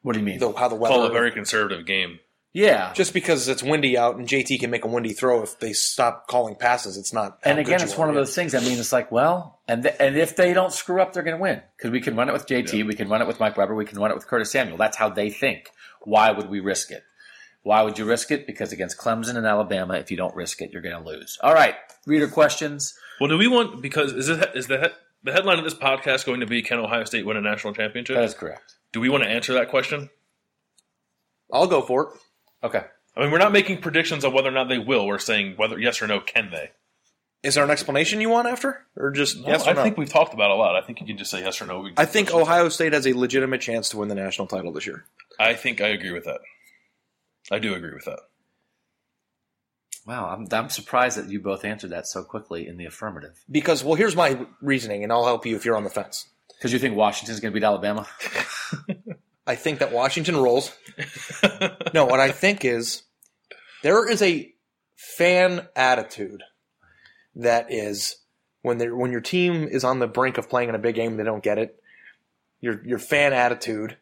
What do you mean? The, how the weather? Call a very conservative game. Yeah, just because it's windy out and JT can make a windy throw if they stop calling passes, it's not. and again, it's one of those things. I mean, it's like, well, and th- and if they don't screw up, they're going to win because we can run it with JT, we can run it with Mike Weber, we can run it with Curtis Samuel. That's how they think. Why would we risk it? Why would you risk it? Because against Clemson and Alabama, if you don't risk it, you're going to lose. All right, reader questions. Well, do we want because is it is the the headline of this podcast going to be Can Ohio State win a national championship? That is correct. do we want to answer that question? I'll go for it. Okay. I mean, we're not making predictions on whether or not they will. We're saying whether yes or no can they. Is there an explanation you want after, or just yes or I no? think we've talked about it a lot. I think you can just say yes or no. We- I think Ohio State has a legitimate chance to win the national title this year. I think I agree with that. I do agree with that. Wow, I'm, I'm surprised that you both answered that so quickly in the affirmative. Because, well, here's my reasoning, and I'll help you if you're on the fence. Because you think Washington's going to beat Alabama? I think that Washington rolls. no, what I think is there is a fan attitude that is when they when your team is on the brink of playing in a big game and they don't get it. Your your fan attitude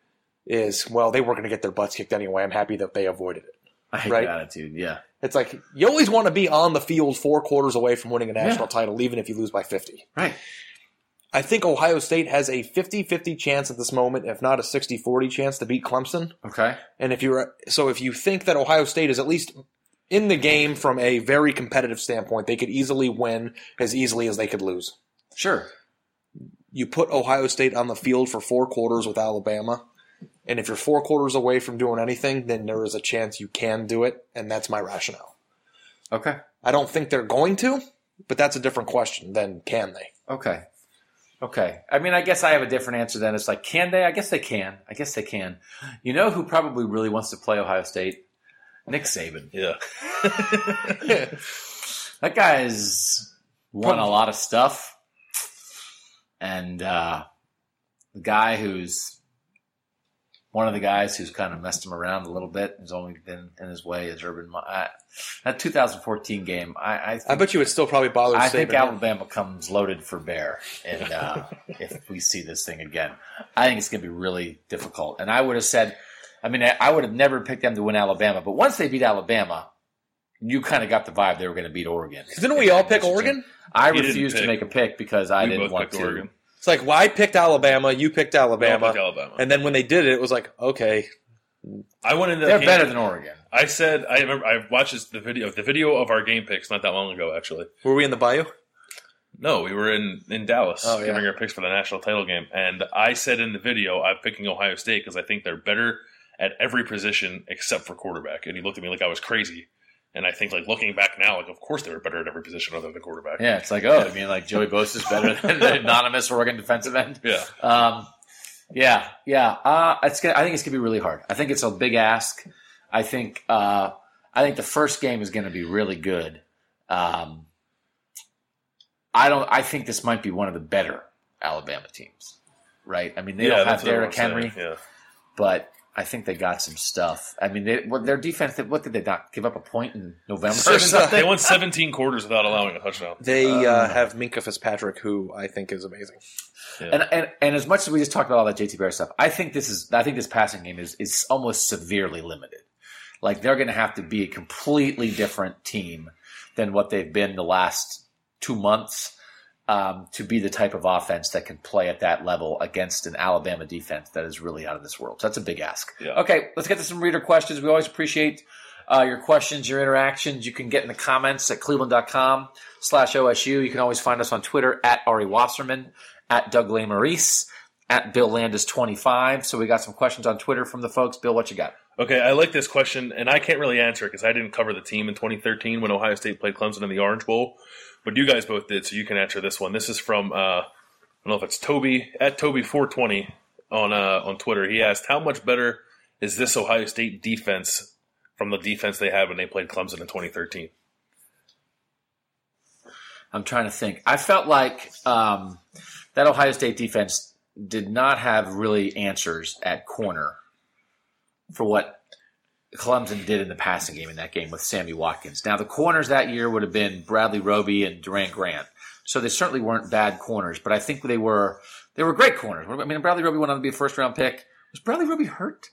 is well they were going to get their butts kicked anyway. I'm happy that they avoided it. I hate Right. that attitude. Yeah. It's like you always want to be on the field four quarters away from winning a national Yeah. title, even if you lose by 50. Right. I think Ohio State has a 50 50 chance at this moment, if not a 60 40 chance to beat Clemson. Okay. And if you're so if you think that Ohio State is at least in the game from a very competitive standpoint, they could easily win as easily as they could lose. Sure. You put Ohio State on the field for four quarters with Alabama, and if you're four quarters away from doing anything, then there is a chance you can do it, and that's my rationale. Okay. I don't think they're going to, but that's a different question than can they. Okay. Okay. I mean, I guess I have a different answer then. It's like, can they? I guess they can. I guess they can. You know who probably really wants to play Ohio State? Nick Saban. Yeah. That guy's won a lot of stuff. And uh, the guy who's one of the guys who's kind of messed him around a little bit has only been in his way is Urban. Me- I, that 2014 game, I, I, think, I bet you it still probably bothers. I think Saban. Alabama comes loaded for bear, and uh, if we see this thing again, I think it's going to be really difficult. And I would have said, I mean, I, I would have never picked them to win Alabama, but once they beat Alabama, you kind of got the vibe they were going to beat Oregon. Didn't we all pick Oregon? I He refused to make a pick because I we didn't both want to. Oregon. It's like, well, I picked Alabama, you picked Alabama, picked Alabama. and then when they did it, it was like, okay, I went into They're game- better than Oregon. I said. I remember. I watched this, the video. The video of our game picks not that long ago. Actually, were we in the Bayou? no, we were in in Dallas Oh, yeah. giving our picks for the national title game, and I said in the video, I'm picking Ohio State because I think they're better at every position except for quarterback. And he looked at me like I was crazy. And I think, like looking back now, like of course they were better at every position other than the quarterback. Yeah, it's like, oh, I mean, like Joey Bosa is better than the anonymous Oregon defensive end. Yeah. Um, yeah, yeah. Uh, it's gonna, I think it's gonna be really hard. I think it's a big ask. I think uh, I think the first game is gonna be really good. Um, I don't. I think this might be one of the better Alabama teams. Right? I mean, they yeah, don't have Derrick Henry, Yeah. but I think they got some stuff. I mean, they, what, their defense. What did they not give up a point in November or something? They won 17 quarters without allowing a touchdown. They uh, Uh. have Minkah Fitzpatrick, who I think is amazing. And, and and as much as we just talked about all that JT Bear stuff, I think this is I think this passing game is is almost severely limited. Like they're going to have to be a completely different team than what they've been the last two months um, to be the type of offense that can play at that level against an Alabama defense that is really out of this world. So that's a big ask. Yeah. Okay, let's get to some reader questions. We always appreciate uh, your questions, your interactions. You can get in the comments at cleveland.com slash OSU. You can always find us on Twitter at Ari Wasserman, at Doug Lesmerises, at Bill Landis25. So we got some questions on Twitter from the folks. Bill, what you got? Okay, I like this question, and I can't really answer it because I didn't cover the team in 2013 when Ohio State played Clemson in the Orange Bowl, but you guys both did, so you can answer this one. This is from uh, I don't know if it's Toby at Toby420 on uh, on Twitter. He asked, "How much better is this Ohio State defense from the defense they had when they played Clemson in 2013?" I'm trying to think. I felt like um, that Ohio State defense did not have really answers at corner for what Clemson did in the passing game in that game with Sammy Watkins. Now, the corners that year would have been Bradley Roby and Doran Grant. So they certainly weren't bad corners, but I think they were they were great corners. I mean, Bradley Roby went on to be a first round pick. Was Bradley Roby hurt?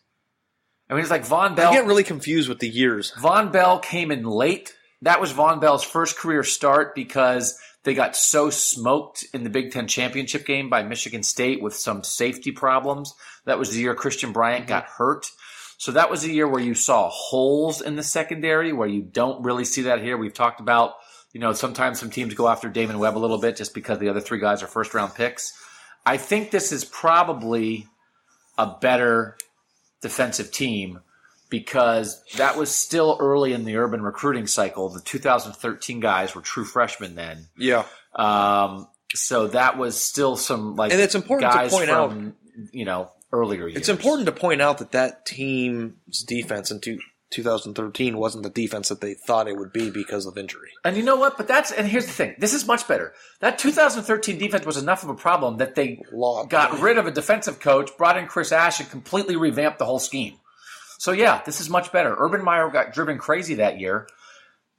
I mean, it's like Vonn Bell. I get really confused with the years. Vonn Bell came in late. That was Vonn Bell's first career start because they got so smoked in the Big Ten championship game by Michigan State with some safety problems. That was the year Christian Bryant got hurt. So that was a year where you saw holes in the secondary where you don't really see that here. We've talked about, you know, sometimes some teams go after Damon Webb a little bit just because the other three guys are first round picks. I think this is probably a better defensive team because that was still early in the urban recruiting cycle. The 2013 guys were true freshmen then. Yeah. Um, so that was still some like And it's important to guys point out- you know earlier years. It's important to point out that that team's defense in two, 2013 wasn't the defense that they thought it would be because of injury. And you know what? But that's and here's the thing. This is much better. That 2013 defense was enough of a problem that they Law. got rid of a defensive coach, brought in Chris Ash, and completely revamped the whole scheme. So yeah, this is much better. Urban Meyer got driven crazy that year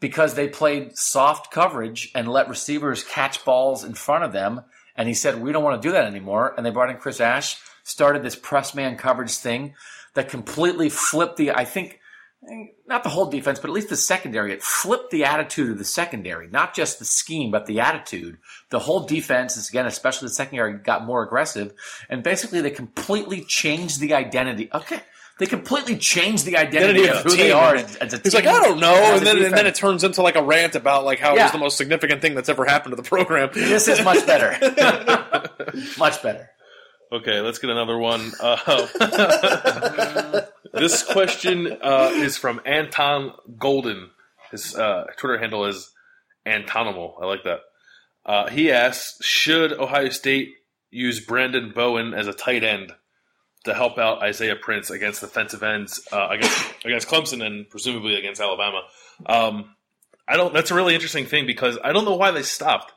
because they played soft coverage and let receivers catch balls in front of them. And he said, "We don't want to do that anymore." And they brought in Chris Ash, started this press man coverage thing that completely flipped the. I think not the whole defense, but at least the secondary. It flipped the attitude of the secondary, not just the scheme, but the attitude. The whole defense, is, again, especially the secondary, got more aggressive, and basically they completely changed the identity. Okay, they completely changed the identity, Identity of who the they are as, as a He's team. like, I don't know, and then, and then it turns into like a rant about like how it was the most significant thing that's ever happened to the program. This is much better, much better. Okay, let's get another one. Uh, this question uh, is from Anton Golden. His uh, Twitter handle is Antonimal. I like that. Uh, he asks, should Ohio State use Branden Bowen as a tight end to help out Isaiah Prince against defensive ends uh, against against Clemson and presumably against Alabama? Um, I don't. That's a really interesting thing because I don't know why they stopped.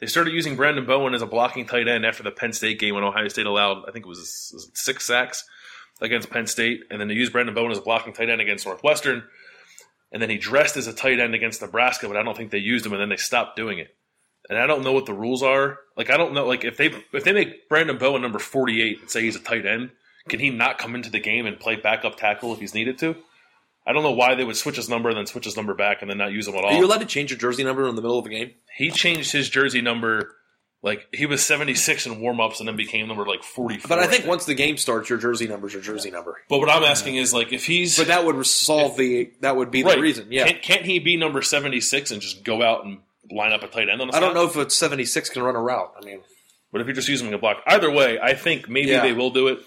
They started using Branden Bowen as a blocking tight end after the Penn State game when Ohio State allowed, I think it was, was it six sacks against Penn State, and then they used Branden Bowen as a blocking tight end against Northwestern, and then he dressed as a tight end against Nebraska, but I don't think they used him, and then they stopped doing it. And I don't know what the rules are. Like I don't know. Like if they if they make Branden Bowen number forty eight and say he's a tight end, can he not come into the game and play backup tackle if he's needed to? I don't know why they would switch his number and then switch his number back and then not use him at all Are you allowed to change your jersey number in the middle of a game? he changed his jersey number like he was 76 in warm-ups and then became number like 44 But I think once the game starts, your jersey number is your jersey number. but what i'm asking is like if he's But that would solve the. That would be right, the reason. Yeah. can't, can't he be number 76 and just go out and line up a tight end on the I don't know if it's 76 can run a route. I mean, but if you're just use him in a block either way i think maybe Yeah. they will do it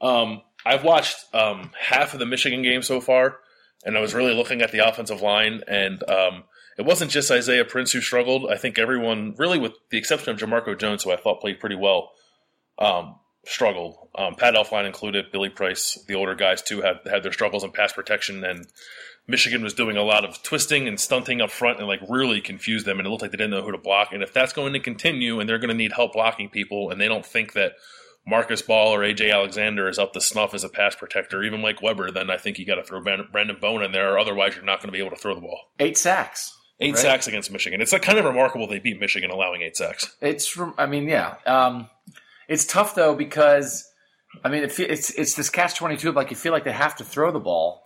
um, i've watched um, half of the michigan game so far and i was really looking at the offensive line and um, it wasn't just isaiah prince who struggled i think everyone really with the exception of jamarco jones who i thought played pretty well um, struggled. Um, Pat Elflein included, Billy Price, the older guys too, had had their struggles in pass protection, and Michigan was doing a lot of twisting and stunting up front and like really confused them, and it looked like they didn't know who to block. And if that's going to continue, and they're going to need help blocking people, and they don't think that Marcus Baugh or AJ Alexander is up to snuff as a pass protector, even Mike Weber, then I think you got to throw Branden Bowen in there, or otherwise you're not going to be able to throw the ball. Eight sacks. Eight Right. sacks against Michigan. It's like kind of remarkable they beat Michigan allowing eight sacks. It's, I mean, yeah. Um, it's tough though because, I mean, it it's it's this catch twenty two. Like you feel like they have to throw the ball,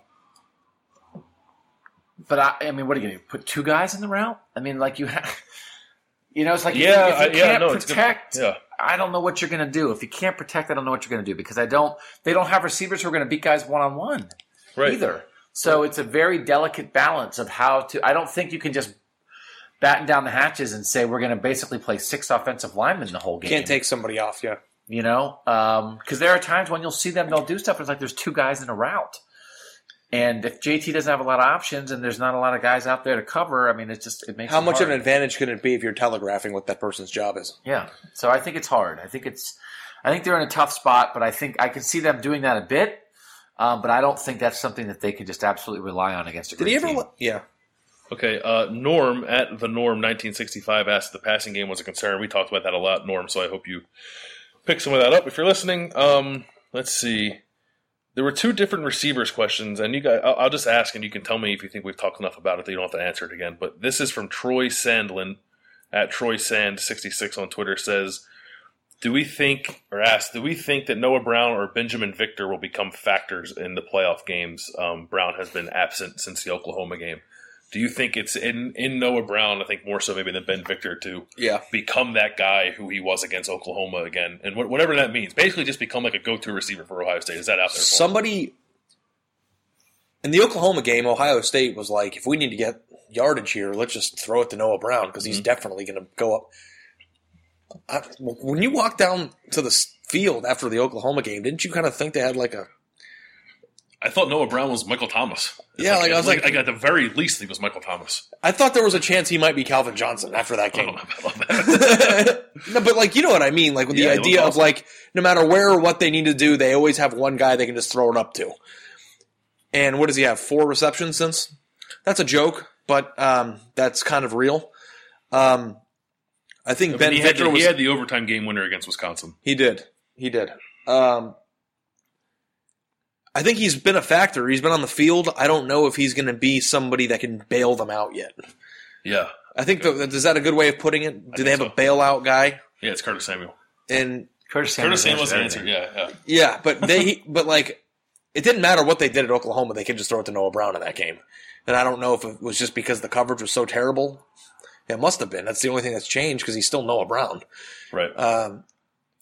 but I, I mean, what are you going to put two guys in the route? I mean, like you have, you know, it's like if you- Yeah, if you, I- yeah, can't no, it's good. protect. Yeah. I don't know what you're going to do. If you can't protect, I don't know what you're going to do because I don't. They don't have receivers who are going to beat guys one on one either. So it's a very delicate balance of how to. I don't think you can just batten down the hatches and say we're going to basically play six offensive linemen the whole game. can't take somebody off. Yeah. you know, um, because there are times when you'll see them they'll do stuff. And it's like there's two guys in a route, and if JT doesn't have a lot of options and there's not a lot of guys out there to cover, I mean, it just it makes How it much of an advantage can it be if you're telegraphing what that person's job is? Yeah. So I think it's hard. I think it's I think they're in a tough spot, but I think I can see them doing that a bit. Um, but I don't think that's something that they can just absolutely rely on against a Did great he ever? team. Yeah. Okay, uh, Norm at the Norm 1965 asked the passing game was a concern. We talked about that a lot, Norm. So I hope you pick some of that up if you're listening. Um, let's see. There were two different receivers questions, and you guys, I'll, I'll just ask, and you can tell me if you think we've talked enough about it that you don't have to answer it again. But this is from Troy Sandlin at Troy Sand 66 on Twitter. Says, "Do we think, or ask, do we think that Noah Brown or Binjimen Victor will become factors in the playoff games? Um, Brown has been absent since the Oklahoma game." Do you think it's in, in Noah Brown? I think more so maybe than Ben Victor to Yeah. become that guy who he was against Oklahoma again, and wh- whatever that means. Basically, just become like a go-to receiver for Ohio State. Is that out there? For him? Somebody in the Oklahoma game, Ohio State was like, if we need to get yardage here, let's just throw it to Noah Brown because he's mm-hmm. definitely going to go up. I, when you walk down to the field after the Oklahoma game, didn't you kind of think they had like a I thought Noah Brown was Michael Thomas. Yeah, like, I was like- like, at the very least, he was Michael Thomas. I thought there was a chance he might be Calvin Johnson after that game. I love that. no, but like you know what I mean. Like with the Yeah, he idea looks of like no matter where or what they need to do, they always have one guy they can just throw it up to. And what does he have? Four receptions since? That's a joke, but um, that's kind of real. Um, I think Ben he, had the, was. he had the overtime game winner against Wisconsin. He did. He did. Um, I think he's been a factor. He's been on the field. I don't know if he's going to be somebody that can bail them out yet. Yeah, I think that is that a good way of putting it? Do they have think a bailout guy? yeah, it's Curtis Samuel. And Curtis Curtis Samuel's Samuel's the answered answer. Yeah, yeah. yeah, but they but like it didn't matter what they did at Oklahoma. They could just throw it to Noah Brown in that game. And I don't know if it was just because the coverage was so terrible. It must have been. That's the only thing that's changed because he's still Noah Brown. Right. Um,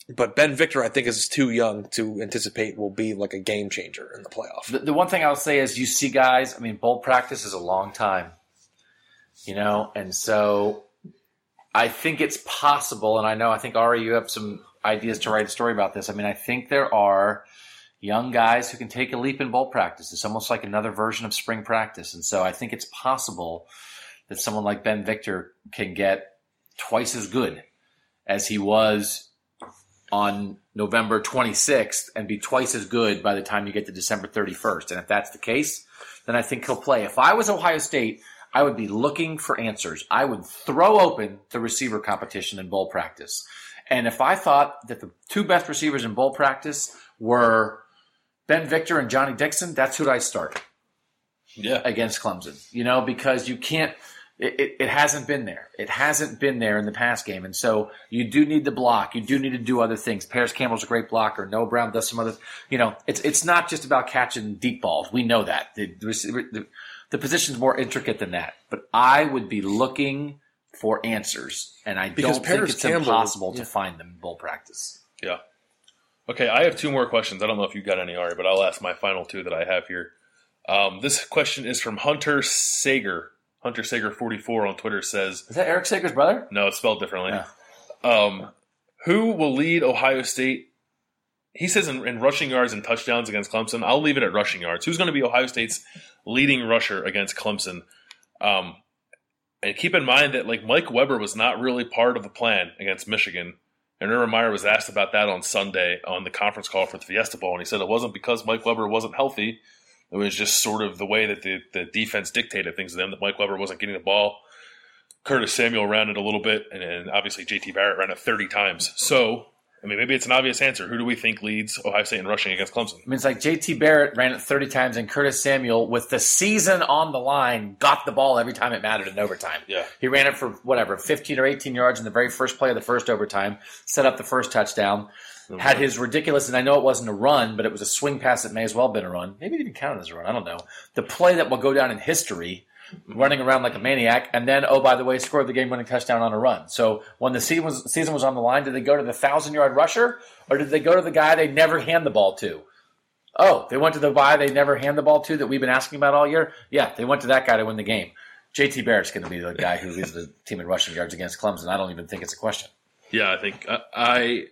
but Ben Victor, I think, is too young to anticipate will be like a game changer in the playoff. The, the one thing I'll say is you see guys, I mean, bowl practice is a long time, you know, and so I think it's possible, and I know, I think, Ari, you have some ideas to write a story about this. I mean, I think there are young guys who can take a leap in bowl practice. It's almost like another version of spring practice. And so I think it's possible that someone like Ben Victor can get twice as good as he was on November 26th and be twice as good by the time you get to December 31st. And if that's the case, then I think he'll play. If I was Ohio State, I would be looking for answers. I would throw open the receiver competition in bowl practice. And if I thought that the two best receivers in bowl practice were Ben Victor and Johnny Dixon, that's who I start Yeah. against Clemson. You know, because you can't. It, it, it hasn't been there. It hasn't been there in the past game, and so you do need the block. You do need to do other things. Parris Campbell's a great blocker. Noah Brown does some other. You know, it's it's not just about catching deep balls. We know that the the, the, the position's more intricate than that. But I would be looking for answers, and I Because don't think it's Campbell- impossible yeah. to find them in bowl practice. Yeah. Okay, I have two more questions. I don't know if you've got any, Ari, but I'll ask my final two that I have here. Um, this question is from Hunter Sager. Hunter Sager 44 on Twitter says, Is that Eric Sager's brother? no, it's spelled differently. Yeah. Um, who will lead Ohio State? He says in, in rushing yards and touchdowns against Clemson. I'll leave it at rushing yards. Who's going to be Ohio State's leading rusher against Clemson? Um, and keep in mind that like Mike Weber was not really part of the plan against Michigan. And Urban Meyer was asked about that on Sunday on the conference call for the Fiesta Bowl, and he said it wasn't because Mike Weber wasn't healthy. It was just sort of the way that the, the defense dictated things to them, that Mike Weber wasn't getting the ball. Curtis Samuel ran it a little bit, and, and obviously JT Barrett ran it 30 times. So, I mean, maybe it's an obvious answer. Who do we think leads Ohio State in rushing against Clemson? I mean, it's like JT Barrett ran it 30 times, and Curtis Samuel, with the season on the line, got the ball every time it mattered in overtime. Yeah. He ran it for whatever, 15 or 18 yards in the very first play of the first overtime, set up the first touchdown, had his ridiculous, and I know it wasn't a run, but it was a swing pass that may as well have been a run. Maybe it even counted as a run. I don't know. The play that will go down in history, running around like a maniac, and then, oh, by the way, scored the game winning touchdown on a run. So when the season was, season was on the line, did they go to the 1,000 yard rusher, or did they go to the guy they never hand the ball to? Oh, they went to the guy they never hand the ball to that we've been asking about all year? Yeah, they went to that guy to win the game. JT Barrett's going to be the guy who leads the team in rushing yards against Clemson. I don't even think it's a question. Yeah, I think I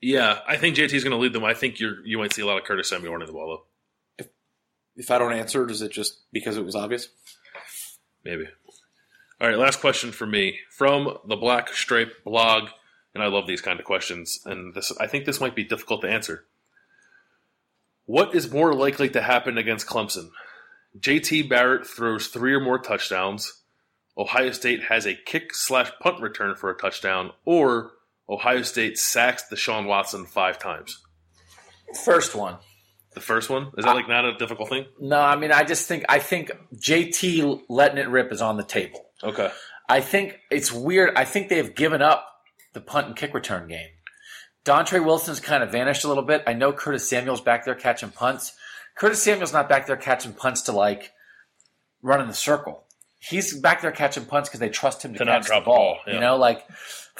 yeah, I think JT is going to lead them. I think you're you might see a lot of Curtis Samuel running the ball though. If I don't answer, is it just because it was obvious? Maybe. All right, last question for me from the Black Stripe blog. and I love these kind of questions. And this, I think this might be difficult to answer. What is more likely to happen against Clemson? JT Barrett throws three or more touchdowns. Ohio State has a kick slash punt return for a touchdown, or Ohio State sacks Deshaun Watson five times. First one. The first one is that like not a difficult thing? No, I mean, I just think I think JT letting it rip is on the table. Okay, I think it's weird. I think they've given up the punt and kick return game. Dontre Wilson's kind of vanished a little bit. I know Curtis Samuel's back there catching punts. Curtis Samuel's not back there catching punts to like run in the circle. He's back there catching punts because they trust him to, To not catch drop the the ball. ball, yeah. You know, like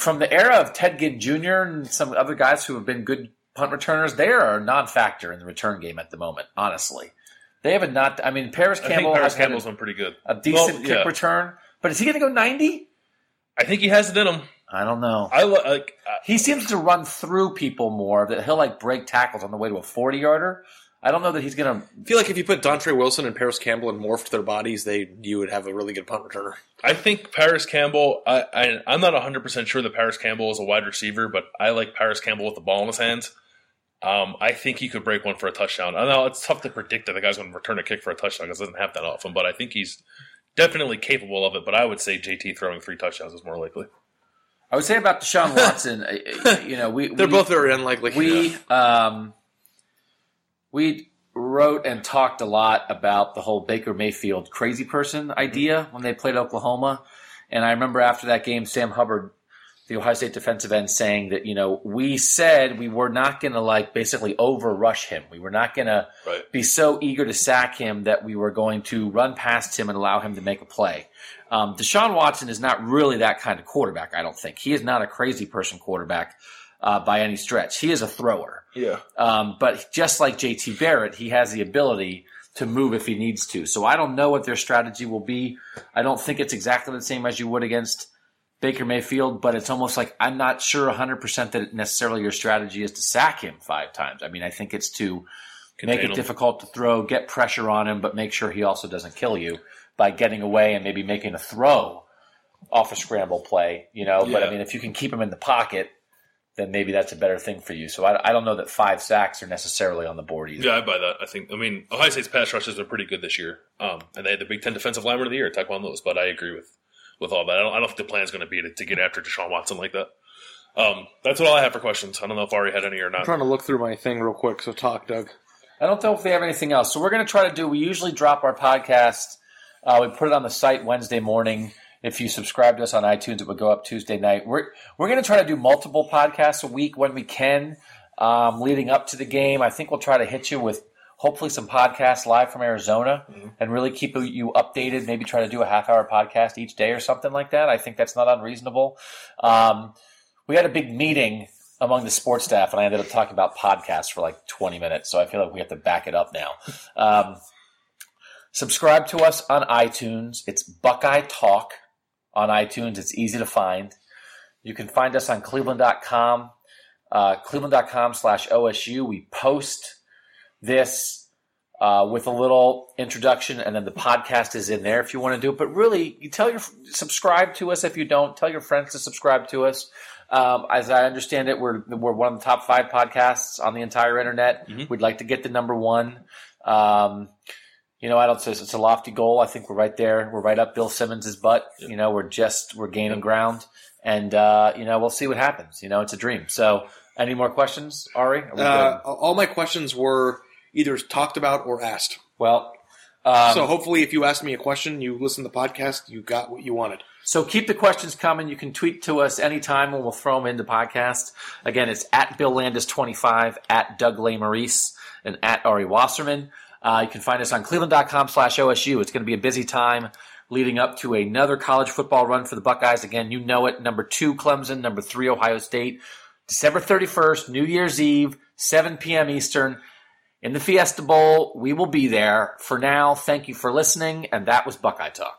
from the era of Ted Ginn Jr. and some other guys who have been good punt returners, they are a non-factor in the return game at the moment. Honestly, they have a not. I mean, Parris I think Campbell Parris Campbell's been pretty good. a decent Well, kick return, but is he going to go ninety? I think he has it in him. I don't know. I li- like. uh, He seems to run through people more. That he'll like break tackles on the way to a forty yarder. I don't know that he's gonna. I feel like if you put Dontre Wilson and Parris Campbell and morphed their bodies, they you would have a really good punt returner. I think Parris Campbell. I, I I'm not 100 percent sure that Parris Campbell is a wide receiver, but I like Parris Campbell with the ball in his hands. Um, I think he could break one for a touchdown. I know it's tough to predict that the guy's going to return a kick for a touchdown because it doesn't happen that often, but I think he's definitely capable of it. But I would say JT throwing three touchdowns is more likely. I would say about Deshaun Watson. you know, we They're we, both very unlikely. we um we wrote and talked a lot about the whole Baker Mayfield crazy person idea when they played Oklahoma, and I remember after that game, Sam Hubbard. The Ohio State defensive end saying that you know we said we were not going to like basically over rush him. We were not going to be so eager to sack him that we were going to run past him and allow him to make a play. Um, Deshaun Watson is not really that kind of quarterback, I don't think. He is not a crazy person quarterback uh, by any stretch. He is a thrower. Yeah. Um, but just like JT Barrett, he has the ability to move if he needs to. So I don't know what their strategy will be. I don't think it's exactly the same as you would against Baker Mayfield, but it's almost like I'm not sure 100% that necessarily your strategy is to sack him five times. I mean, I think it's to make it him. difficult to throw, get pressure on him, but make sure he also doesn't kill you by getting away and maybe making a throw off a scramble play, you know. But I mean, if you can keep him in the pocket, then maybe that's a better thing for you. So I, I don't know that five sacks are necessarily on the board either. Yeah, I buy that. I think. I mean, Ohio State's pass rushes are pretty good this year, um, and they had the Big Ten Defensive Lineman of the Year, Tyquan Lewis. But I agree with with all that. I don't, I don't think the plan is going to be to, to get after Deshaun Watson like that. Um, that's what all I have for questions. I don't know if Ari had any or not. I'm not. trying to look through my thing real quick. So talk, Doug. I don't know if they have anything else. So we're going to try to do. We usually drop our podcast. Uh, we put it on the site Wednesday morning. If you subscribe to us on iTunes, it would go up Tuesday night. We're we're going to try to do multiple podcasts a week when we can, um, leading up to the game. I think we'll try to hit you with hopefully some podcasts live from Arizona and really keep you updated. Maybe try to do a half hour podcast each day or something like that. I think that's not unreasonable. Um, we had a big meeting among the sports staff, and I ended up talking about podcasts for like 20 minutes. So I feel like we have to back it up now. Um, subscribe to us on iTunes. It's Buckeye Talk on iTunes. It's easy to find. You can find us on cleveland.com, uh, cleveland.com slash OSU. We post this uh, with a little introduction, and then the podcast is in there if you want to do it. But really, you tell your subscribe to us if you don't. Tell your friends to subscribe to us. Um, as I understand it, we're we're one of the top five podcasts on the entire internet. We'd like to get to number one. Um, you know, I don't say it's a lofty goal. I think we're right there. We're right up Bill Simmons' butt. You know, we're just we're gaining ground, and uh, you know, we'll see what happens. You know, it's a dream. So, any more questions, Ari? Uh, all my questions were either talked about or asked. Well, um, so hopefully, if you asked me a question, you listened to the podcast, you got what you wanted. So keep the questions coming. You can tweet to us anytime and we'll throw them into podcast. Again, it's at Bill Landis25, at Doug Lesmerises, and at Ari Wasserman. Uh, you can find us on cleveland.com slash OSU. It's going to be a busy time leading up to another college football run for the Buckeyes. Again, you know it. Number two, Clemson. Number three, Ohio State. December 31st, New Year's Eve, 7 p.m. Eastern. In the Fiesta Bowl, we will be there. For now, thank you for listening, and that was Buckeye Talk.